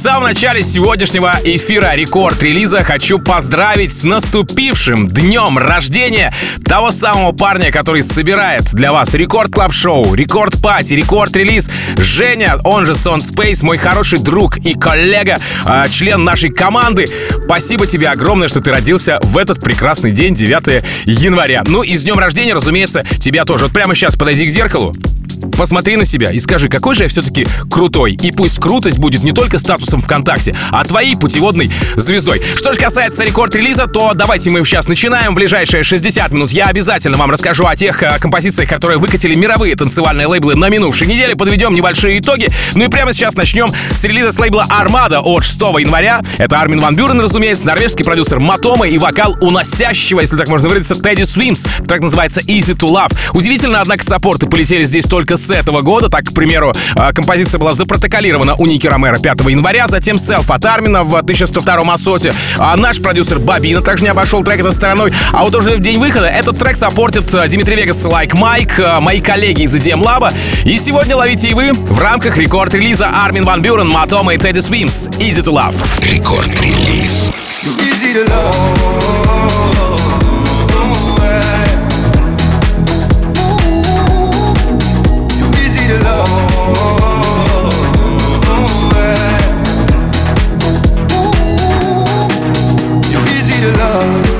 самом начале сегодняшнего эфира рекорд-релиза хочу поздравить с наступившим днем рождения того самого парня, который собирает для вас рекорд клаб шоу рекорд пати, рекорд-релиз. Женя, он же Сон Space, мой хороший друг и коллега, э, член нашей команды. Спасибо тебе огромное, что ты родился в этот прекрасный день, 9 января. Ну и с днем рождения, разумеется, тебя тоже. Вот прямо сейчас подойди к зеркалу, посмотри на себя и скажи, какой же я все-таки крутой. И пусть крутость будет не только статусом ВКонтакте, а твоей путеводной звездой. Что же касается рекорд-релиза, то давайте мы сейчас начинаем. В ближайшие 60 минут я обязательно вам расскажу о тех э, композициях, которые выкатили мировые танцевальные лейблы на минувшей неделе. Подведем небольшие итоги. Ну и прямо сейчас начнем с релиза с лейбла Armada от 6 января. Это Армин Ван Бюрен, разумеется, норвежский продюсер Матома и вокал уносящего, если так можно выразиться, Teddy Swims. Так называется Easy to Love. Удивительно, однако, саппорты полетели здесь только с этого года. Так, к примеру, э, композиция была запротоколирована у Ники Ромера 5 января, затем сет от Армина в 1102 ASOT е. А наш продюсер Бобина также не обошел трек этой стороной. А вот уже в день выхода этот трек саппортит э, Dimitri Vegas, Like Mike, э, мои коллеги из EDM Lab. И сегодня ловите и вы в рамках рекорд-релиза Армин Ван Бюрен, Матома и Тедди Свимс. Easy to Love. Рекорд-релиз. easy to love. Love.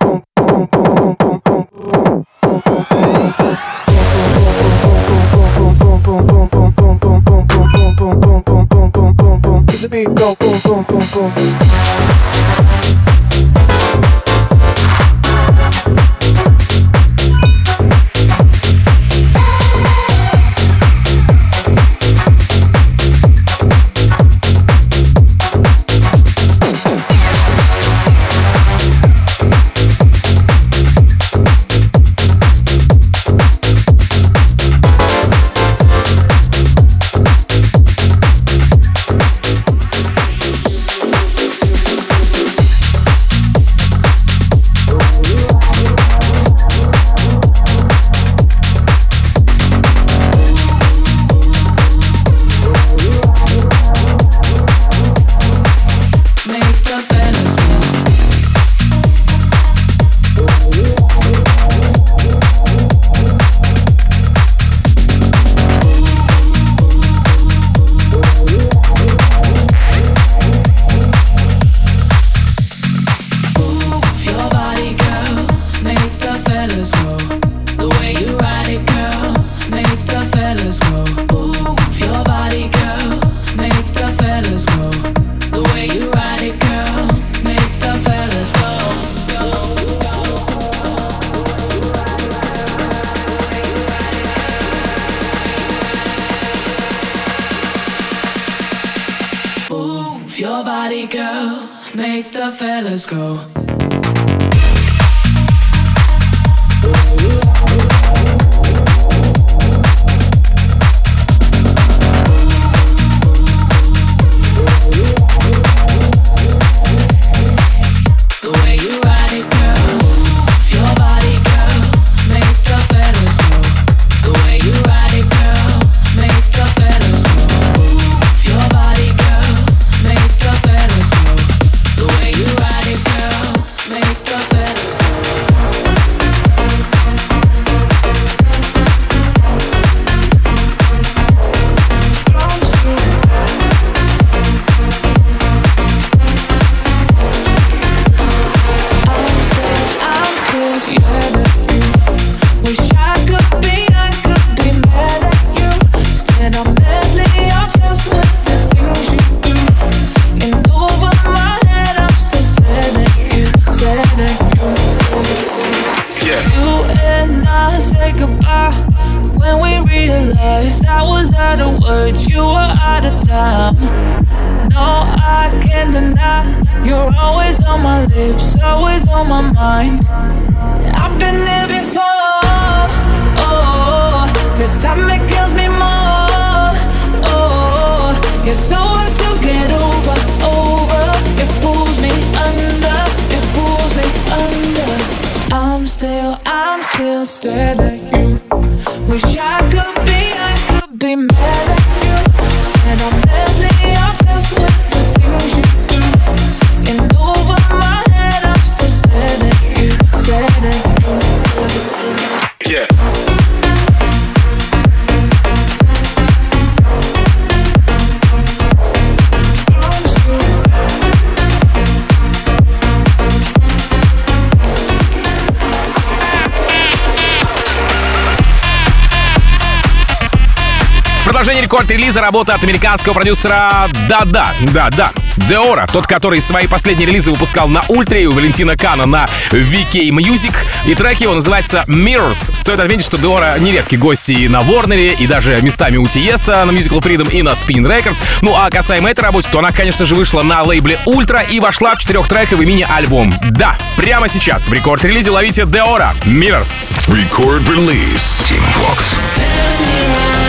продолжение рекорд-релиза работа от американского продюсера Да-да, да-да, Деора, тот, который свои последние релизы выпускал на Ультре, у Валентина Кана на VK Music. И трек его называется Mirrors. Стоит отметить, что Деора нередки гости и на Ворнере, и даже местами у Тиеста на Musical Freedom и на Spin Records. Ну а касаемо этой работы, то она, конечно же, вышла на лейбле Ультра и вошла в четырехтрековый мини-альбом. Да, прямо сейчас в рекорд-релизе ловите Деора Mirrors. Record release. Team Vox.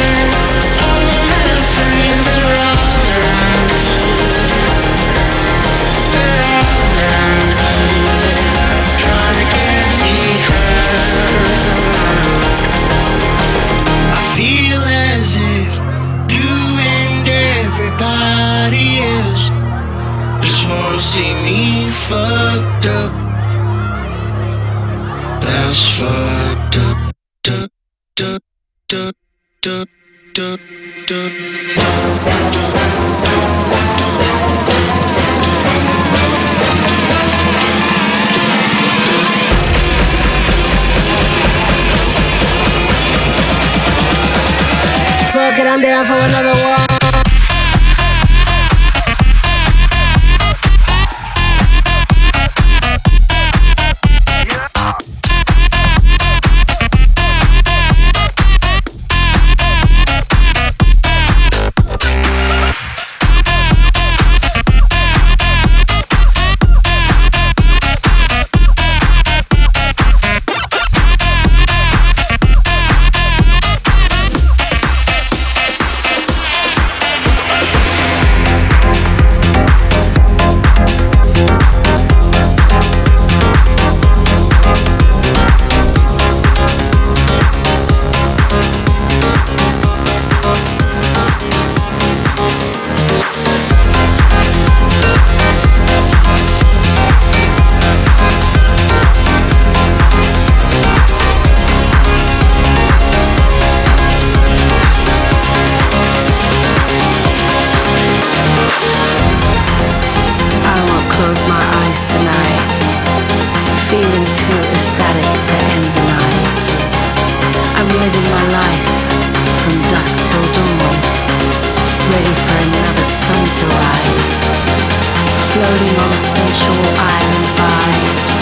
Floating on sensual island vibes,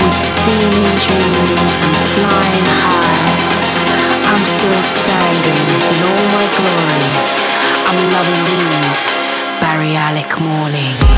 with steaming dreams and flying high. I'm still standing in all my glory. I'm loving these Barialic mornings.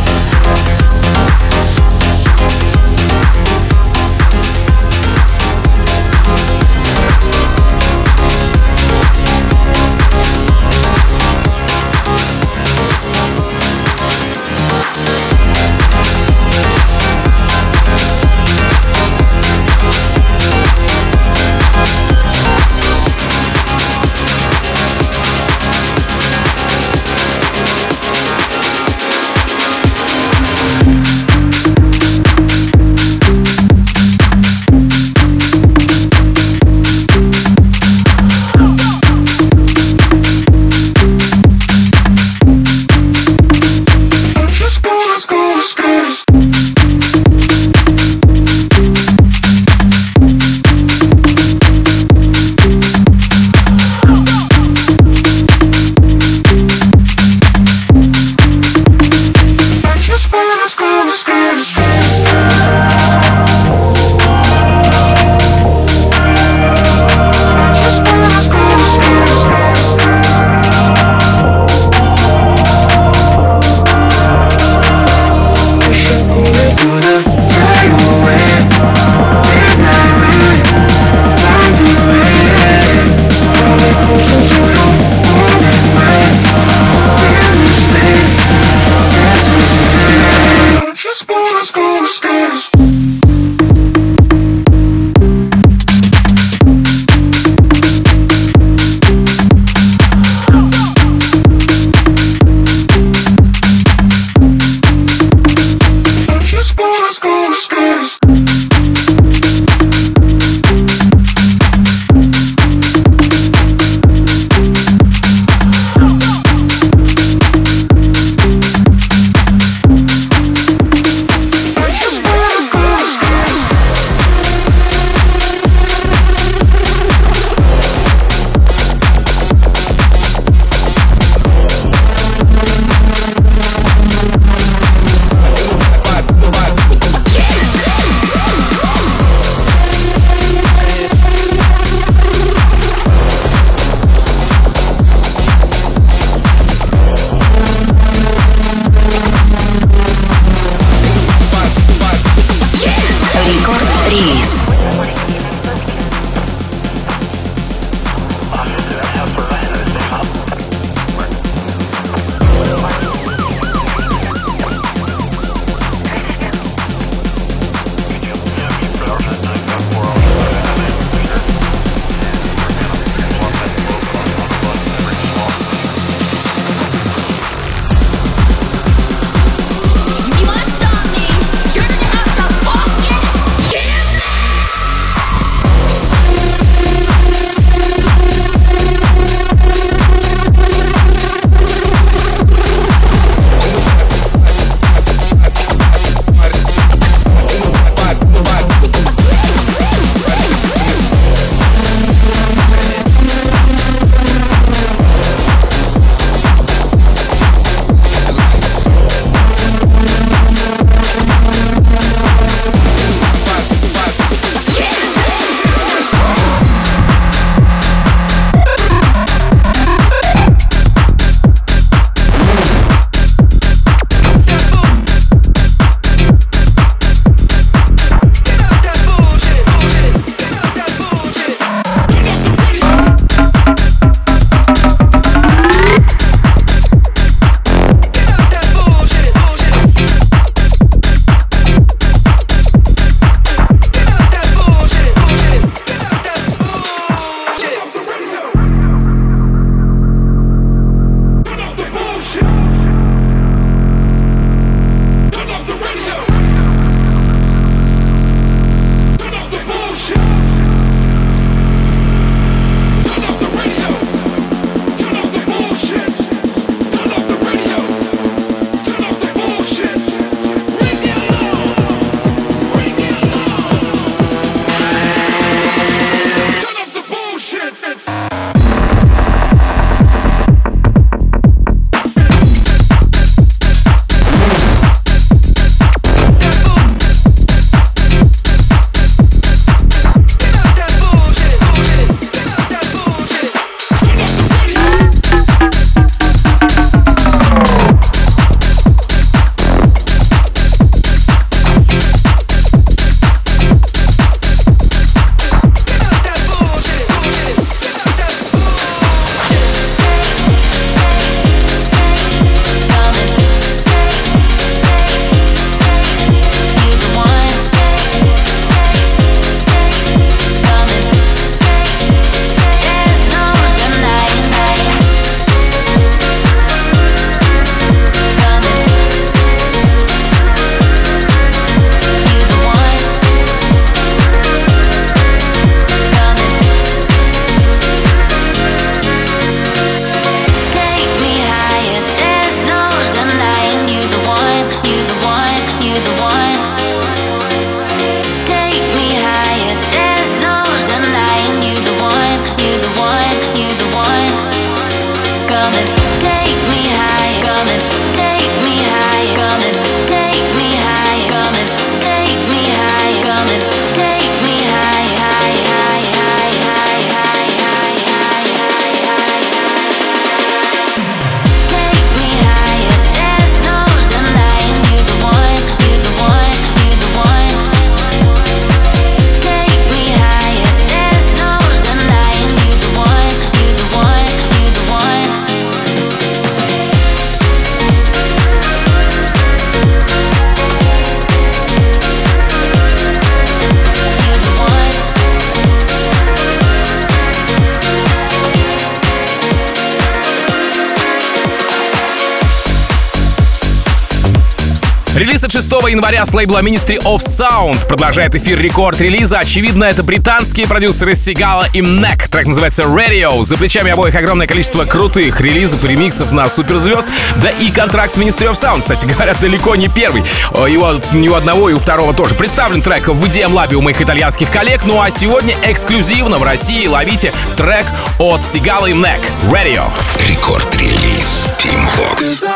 января с лейбла Ministry of Sound продолжает эфир рекорд-релиза. Очевидно, это британские продюсеры Сигала и Мнек. Трек называется Radio. За плечами обоих огромное количество крутых релизов и ремиксов на суперзвезд. Да и контракт с Ministry of Sound, кстати говоря, далеко не первый. Э, Его ни у одного и у второго тоже. Представлен трек в EDM лабе у моих итальянских коллег. Ну а сегодня эксклюзивно в России ловите трек от Сигала и Мнек. Radio. Рекорд-релиз. Team Vox.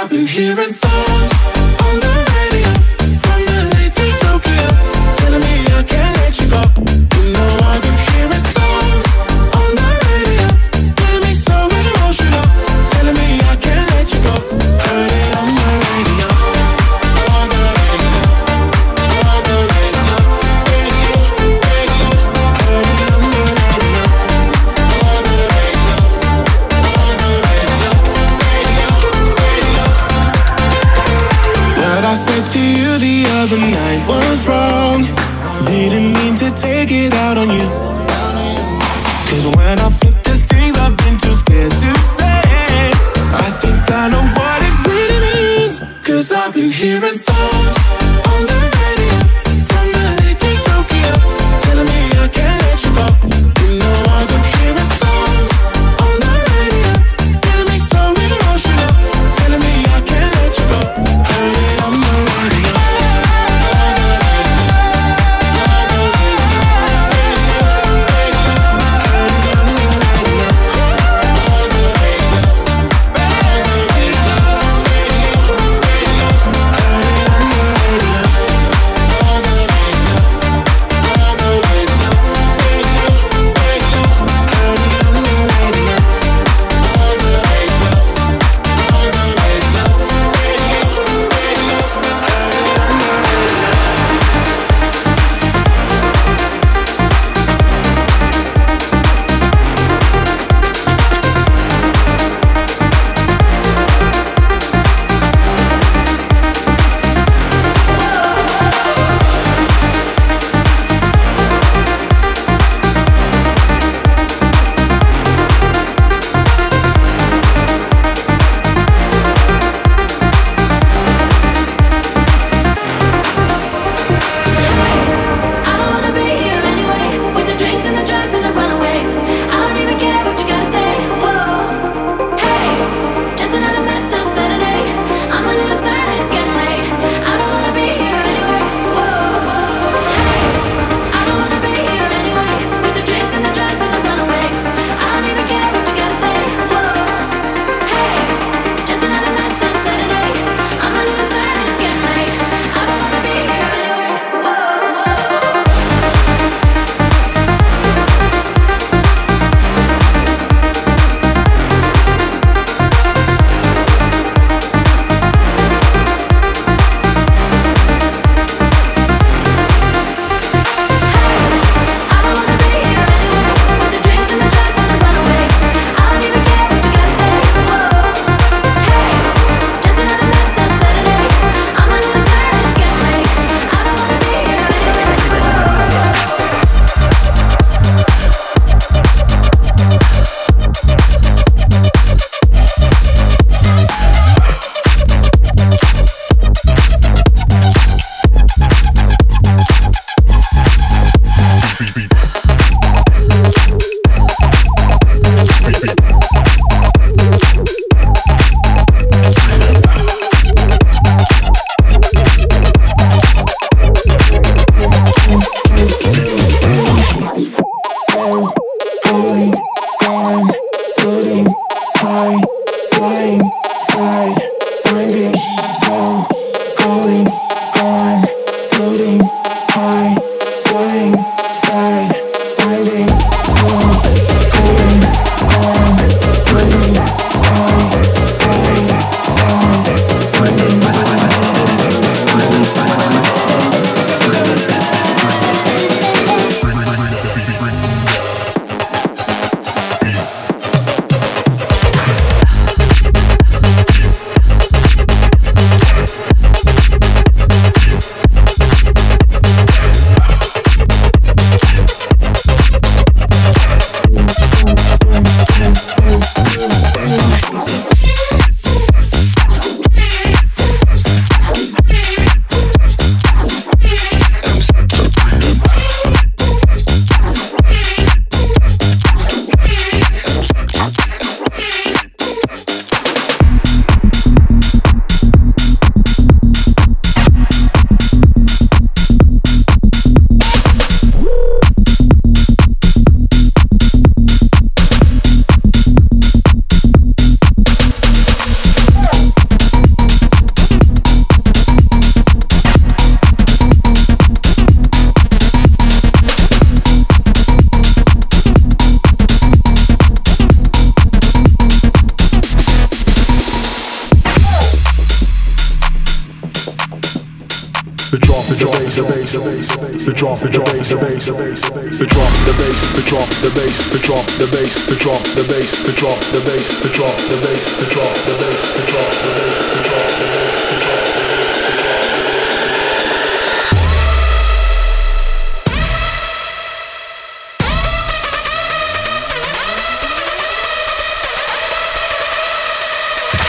Check go.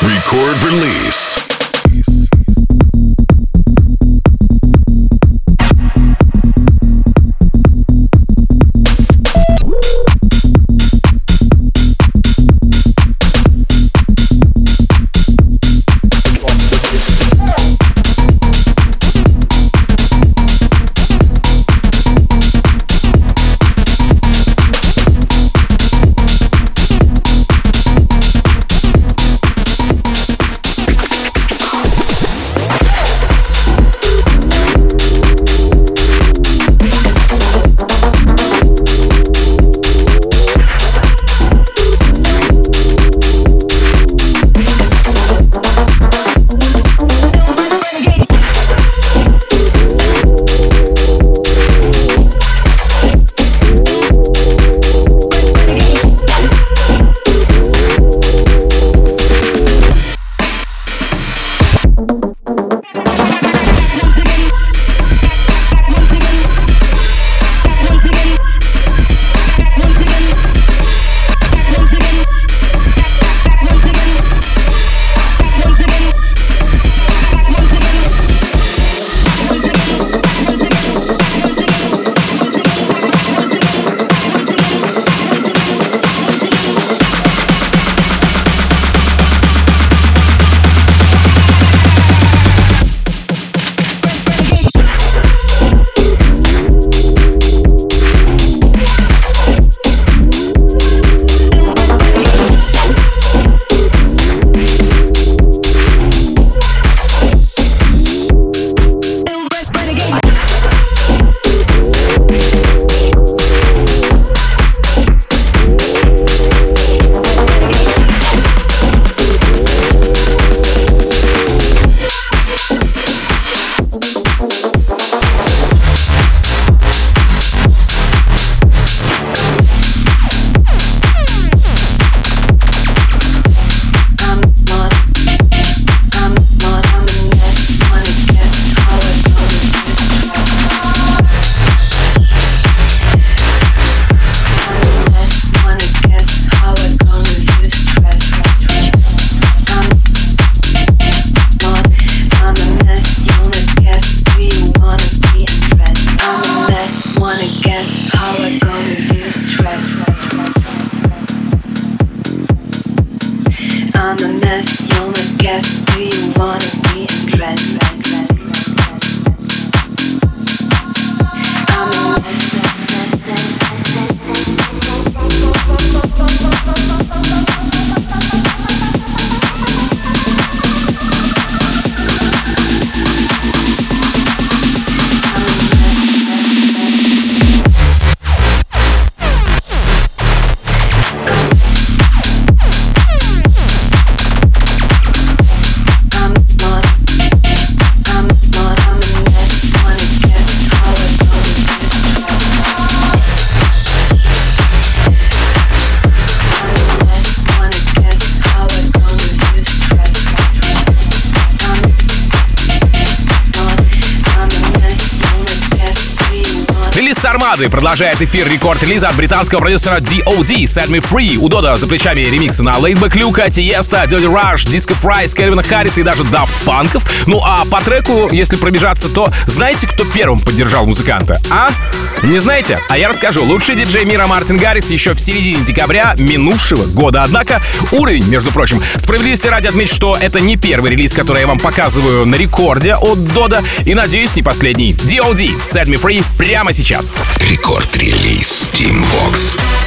Record release. Армады продолжает эфир рекорд-релиза от британского продюсера D.O.D. Set Me Free. У Дода за плечами ремиксы на Laidback Люка, Тиеста, Dirty Rush, Disco Fries, Кельвина Харриса и даже Daft Punk ов. Ну а по треку, если пробежаться, то знаете, кто первым поддержал музыканта? А? Не знаете? А я расскажу. Лучший диджей мира Мартин Гаррикс еще в середине декабря минувшего года. Однако уровень, между прочим, справедливости ради отметить, что это не первый релиз, который я вам показываю на рекорде от Дода. И надеюсь, не последний. D.O.D. Set Me Free прямо сейчас. Рекорд-релиз Steambox.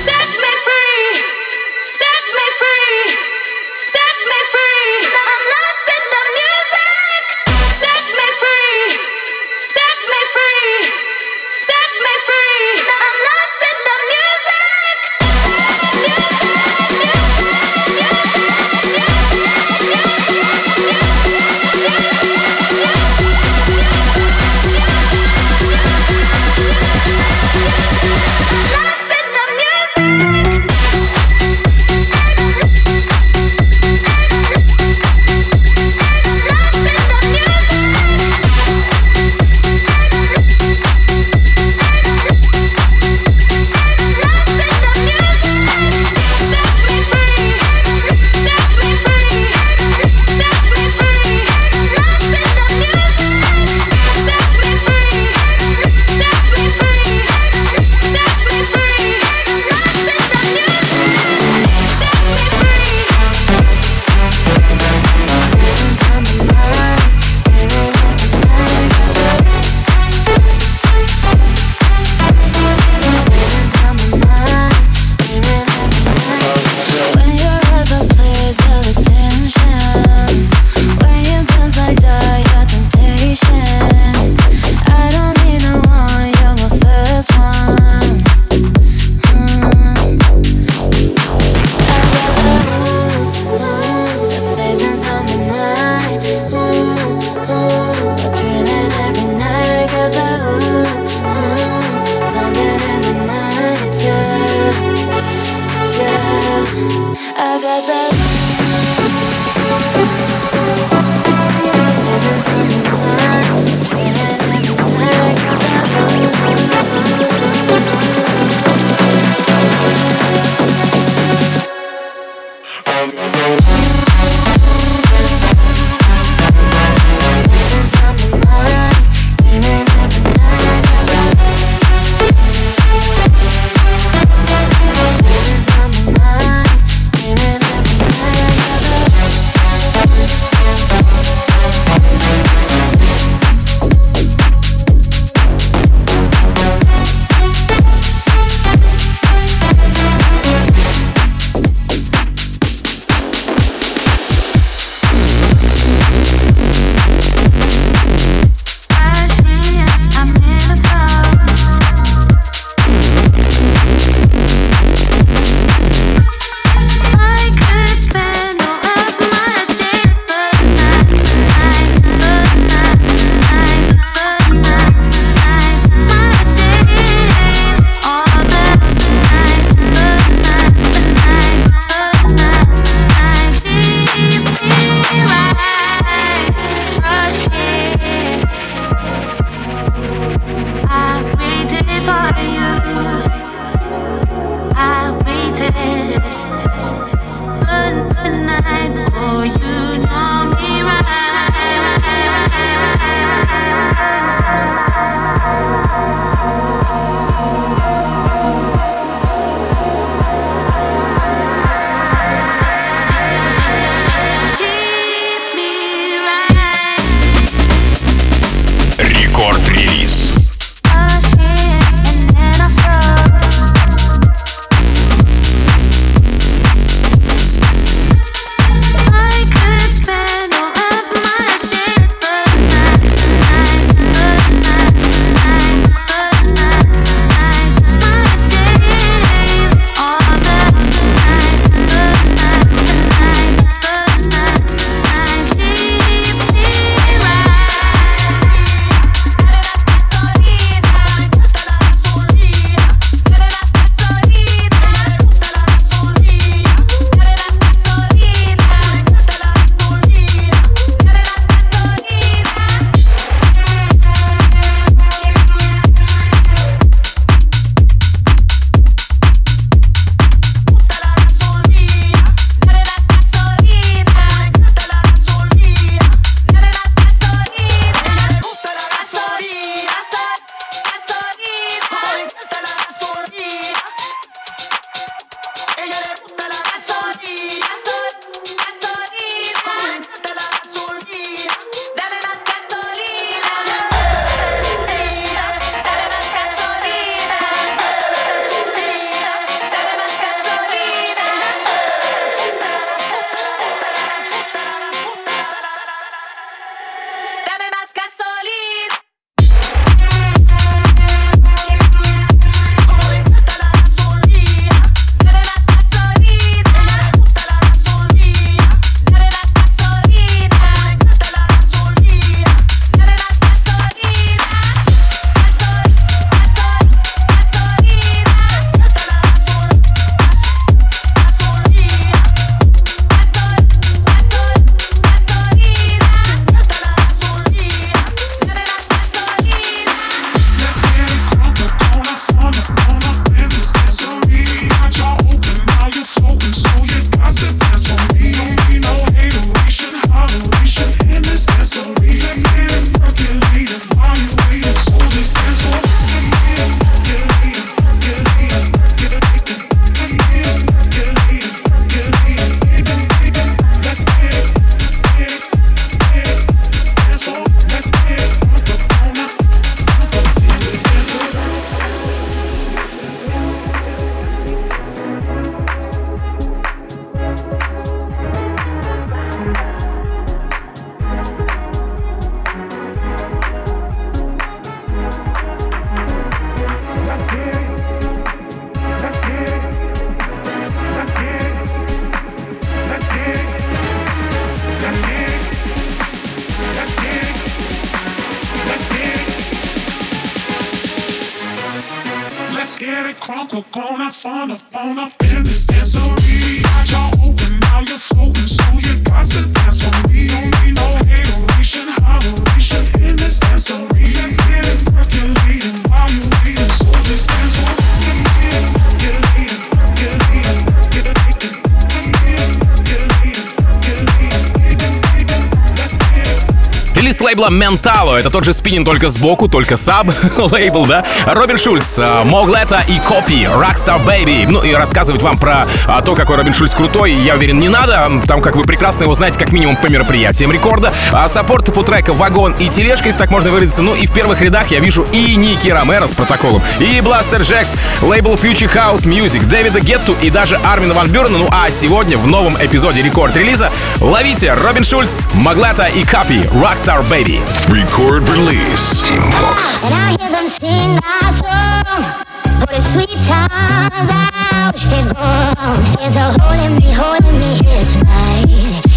Релиз лейбла Ментало. Это тот же спиннин, только сбоку, только саб лейбл, да? Робин Шульц, э, Моглета и Копи, Rockstar Baby. Ну и рассказывать вам про а, то, какой Робин Шульц крутой, я уверен, не надо. Там, как вы прекрасно его знаете, как минимум по мероприятиям рекорда. А саппорт у трека «Вагон» и «Тележка», если так можно выразиться. Ну и в первых рядах я вижу и Ники Ромеро с протоколом, и Бластер Джекс, лейбл Future House Music, Дэвида Гетту и даже Армина Ван Бюрена. Ну а сегодня в новом эпизоде рекорд-релиза ловите Робин Шульц, Моглета и Копи, Rockstar Our baby. Record release. Team Vox. And I hear them sing our song. For the sweet times I wish they'd gone. There's a hole in me, hole in me here tonight.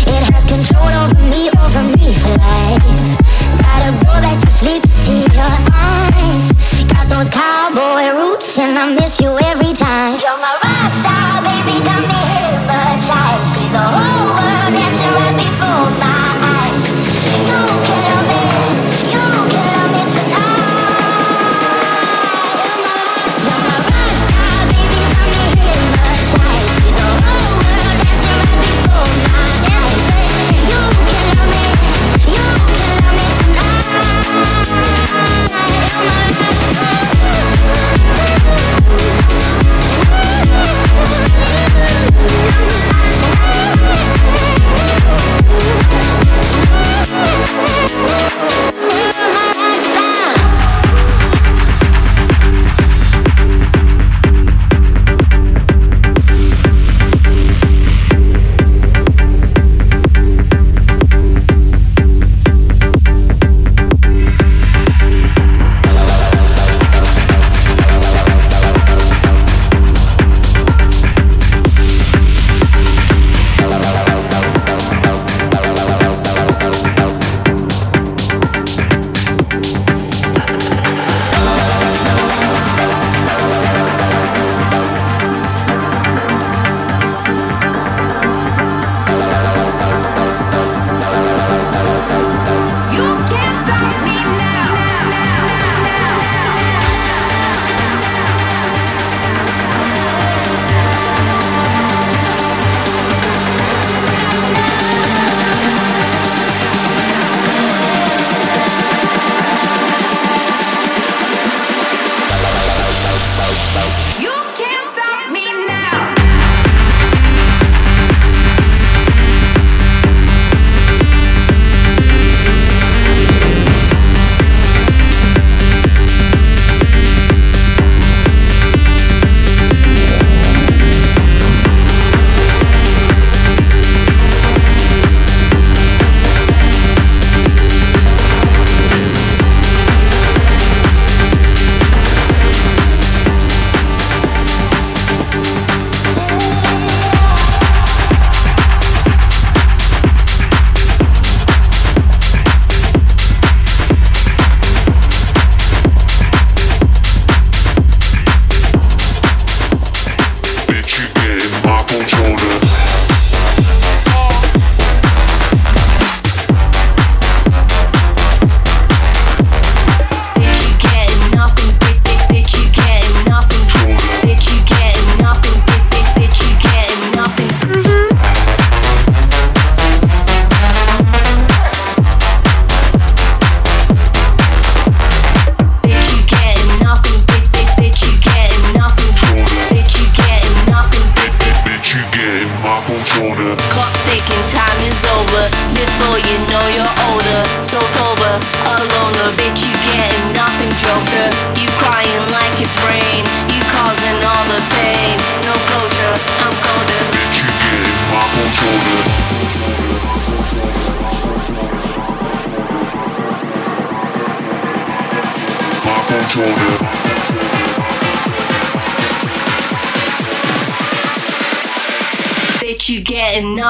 It has control over me, over me for life. Gotta go back to sleep to see your eyes. Got those cowboy roots and I miss you every time. You're my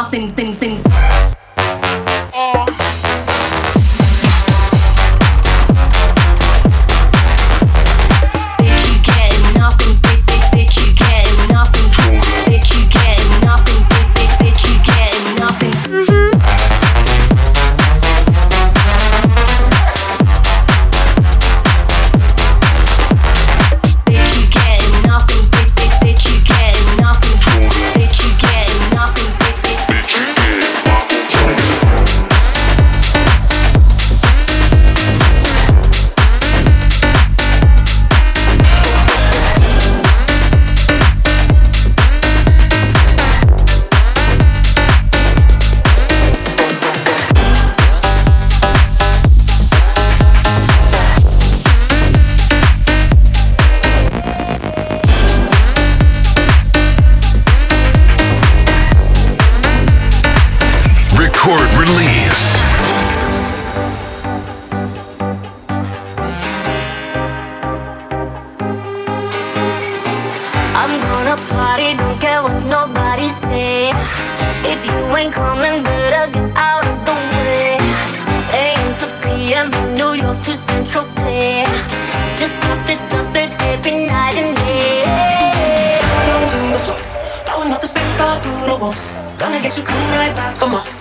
nothing, thing, thing. Ain't coming, better get out of the way. AM to PM from New York to Central Bay. Just pop it, dump it every night and day. Down to the floor. Blowing up the speaker through the walls. Gonna get you coming right back for more.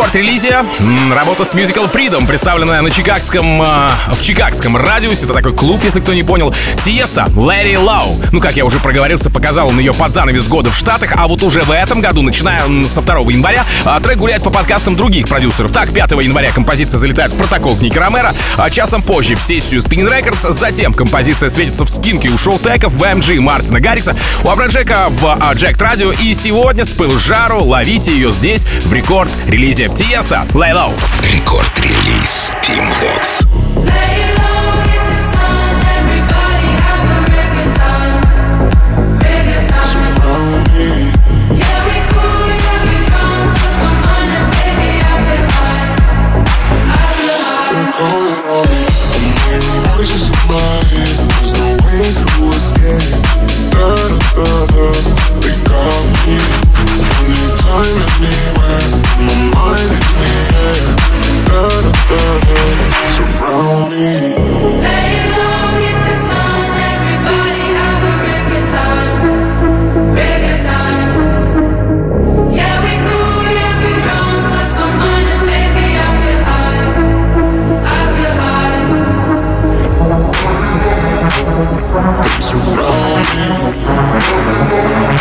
Рекорд-релизе работа с Musical Freedom, представленная на чикагском, э, в чикагском радиусе. Это такой клуб, если кто не понял. Тиеста, Лэри Лау. Ну, как я уже проговорился, показал он ее под занавес года в Штатах, а вот уже в этом году, начиная со 2 января, а, трек гуляет по подкастам других продюсеров. Так, 5 января композиция залетает в протокол Ники Ромеро, а часом позже в сессию Spinning Records, затем композиция светится в скинке у Шоу Тека, в MG Мартина Гаррикса, у Афроджека в а, Джек Радио и сегодня с пыл жару ловите ее здесь в рекорд-релизе Тиеста Lay Low. Рекорд-релиз Team Vox. Voices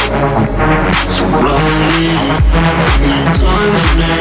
So running, I'm climbing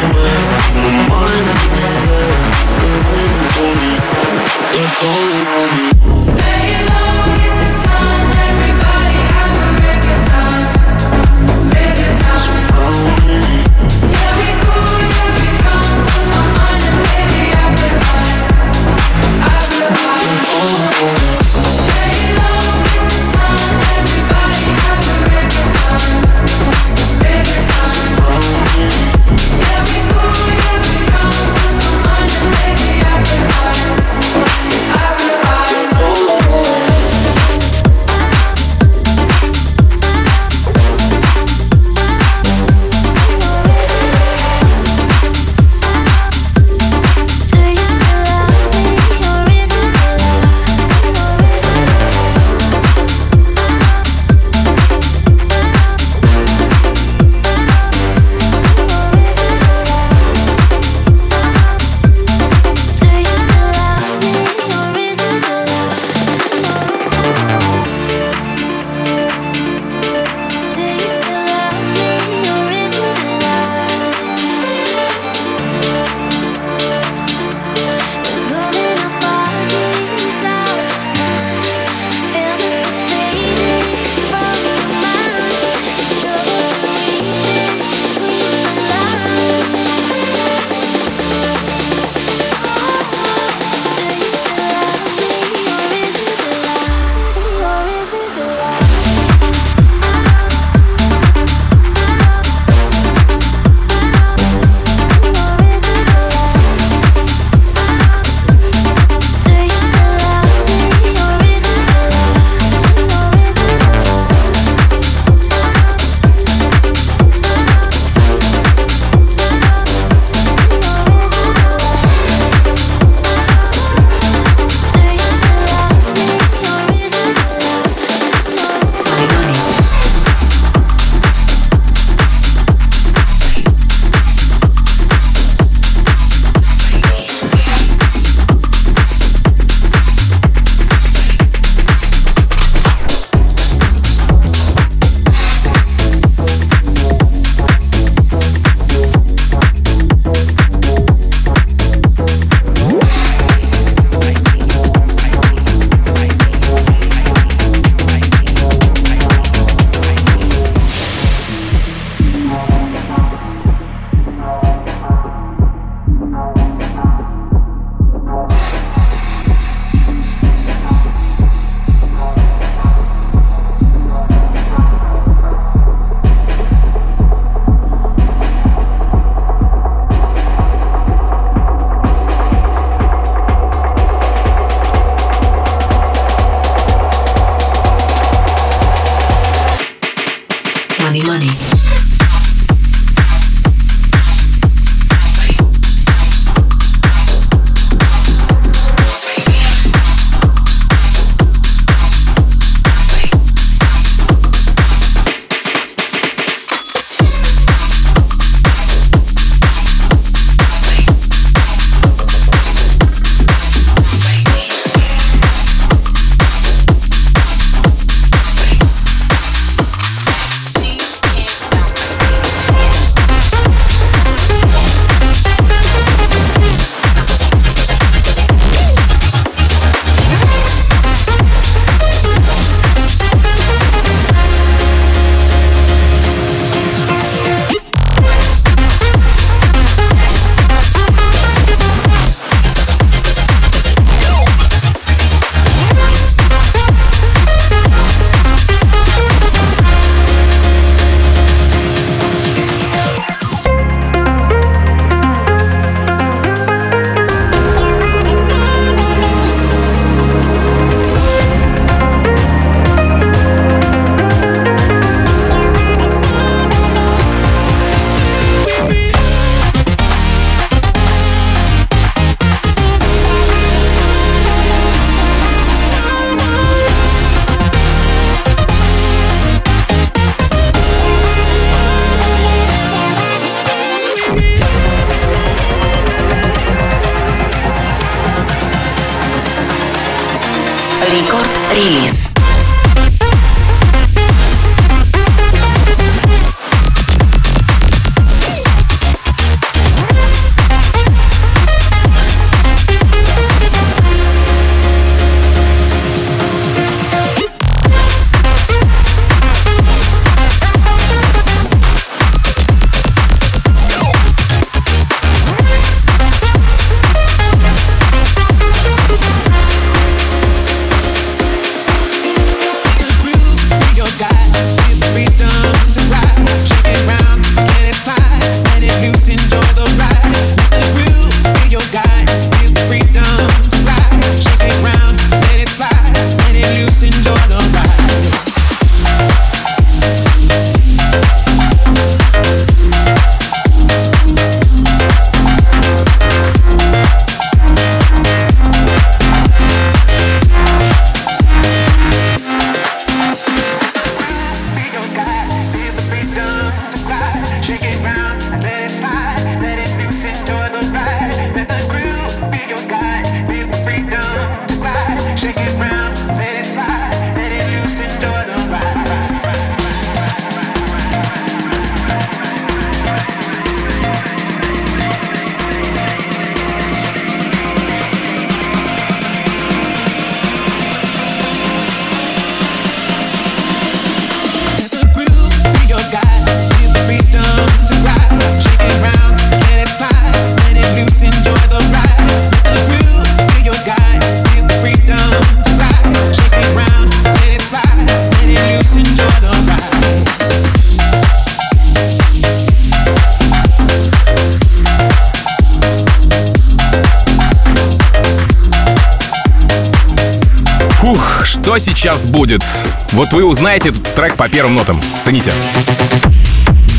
что сейчас будет? Вот вы узнаете этот трек по первым нотам. Цените.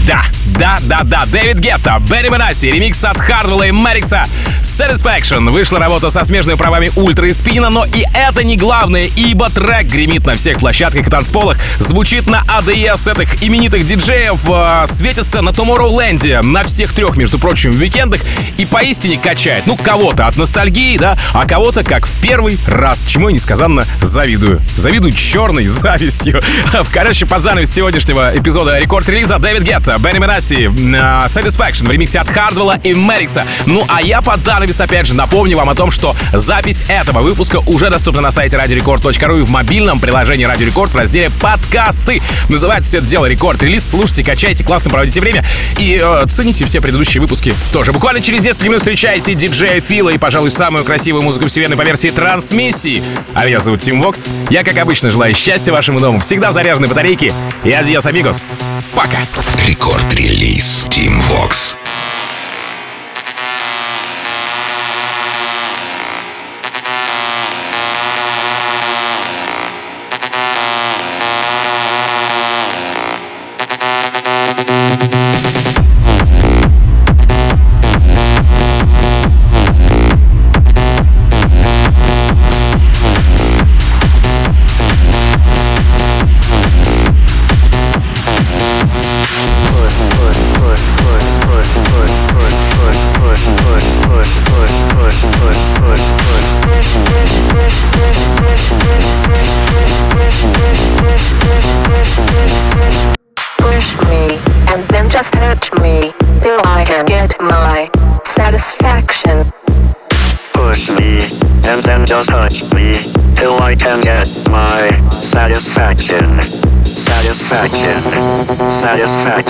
Да, да, да, да, Дэвид Гетта, Берри Бенаси, ремикс от Хардвелла и Мэрикса Satisfaction. Вышла работа со смежными правами Ультра и Спина, но и это не главное, ибо трек гремит на всех площадках и танцполах, звучит на ADF с этих именитых диджеев, э, светится на Tomorrowland, на всех трех, между прочим, уикендах и поистине качает. Ну, кого-то от ностальгии, да, а кого-то как в первый раз, чему я несказанно завидую. Завидую черной завистью. Короче, под занавес сегодняшнего эпизода рекорд-релиза Дэвид Гетта, Benny Benassi, э, Satisfaction в ремиксе от Хардвелла и Maddix а. Ну, а я под занавес, опять же, напомню вам о том, что запись этого выпуска уже доступна на сайте радиорекорд.ру и в мобильном приложении Радио Рекорд в разделе «Подкасты». Называется все это дело «Рекорд-релиз». Слушайте, качайте, классно проводите время и э, цените все предыдущие выпуски тоже. Буквально через несколько минут встречаете диджея Фила и, пожалуй, самую красивую музыку вселенной по версии трансмиссии. А меня зовут Тим Вокс. Я, как обычно, желаю счастья вашему дому, всегда заряженной батарейки и adiós, amigos. Пока. Record Release Tim Vox.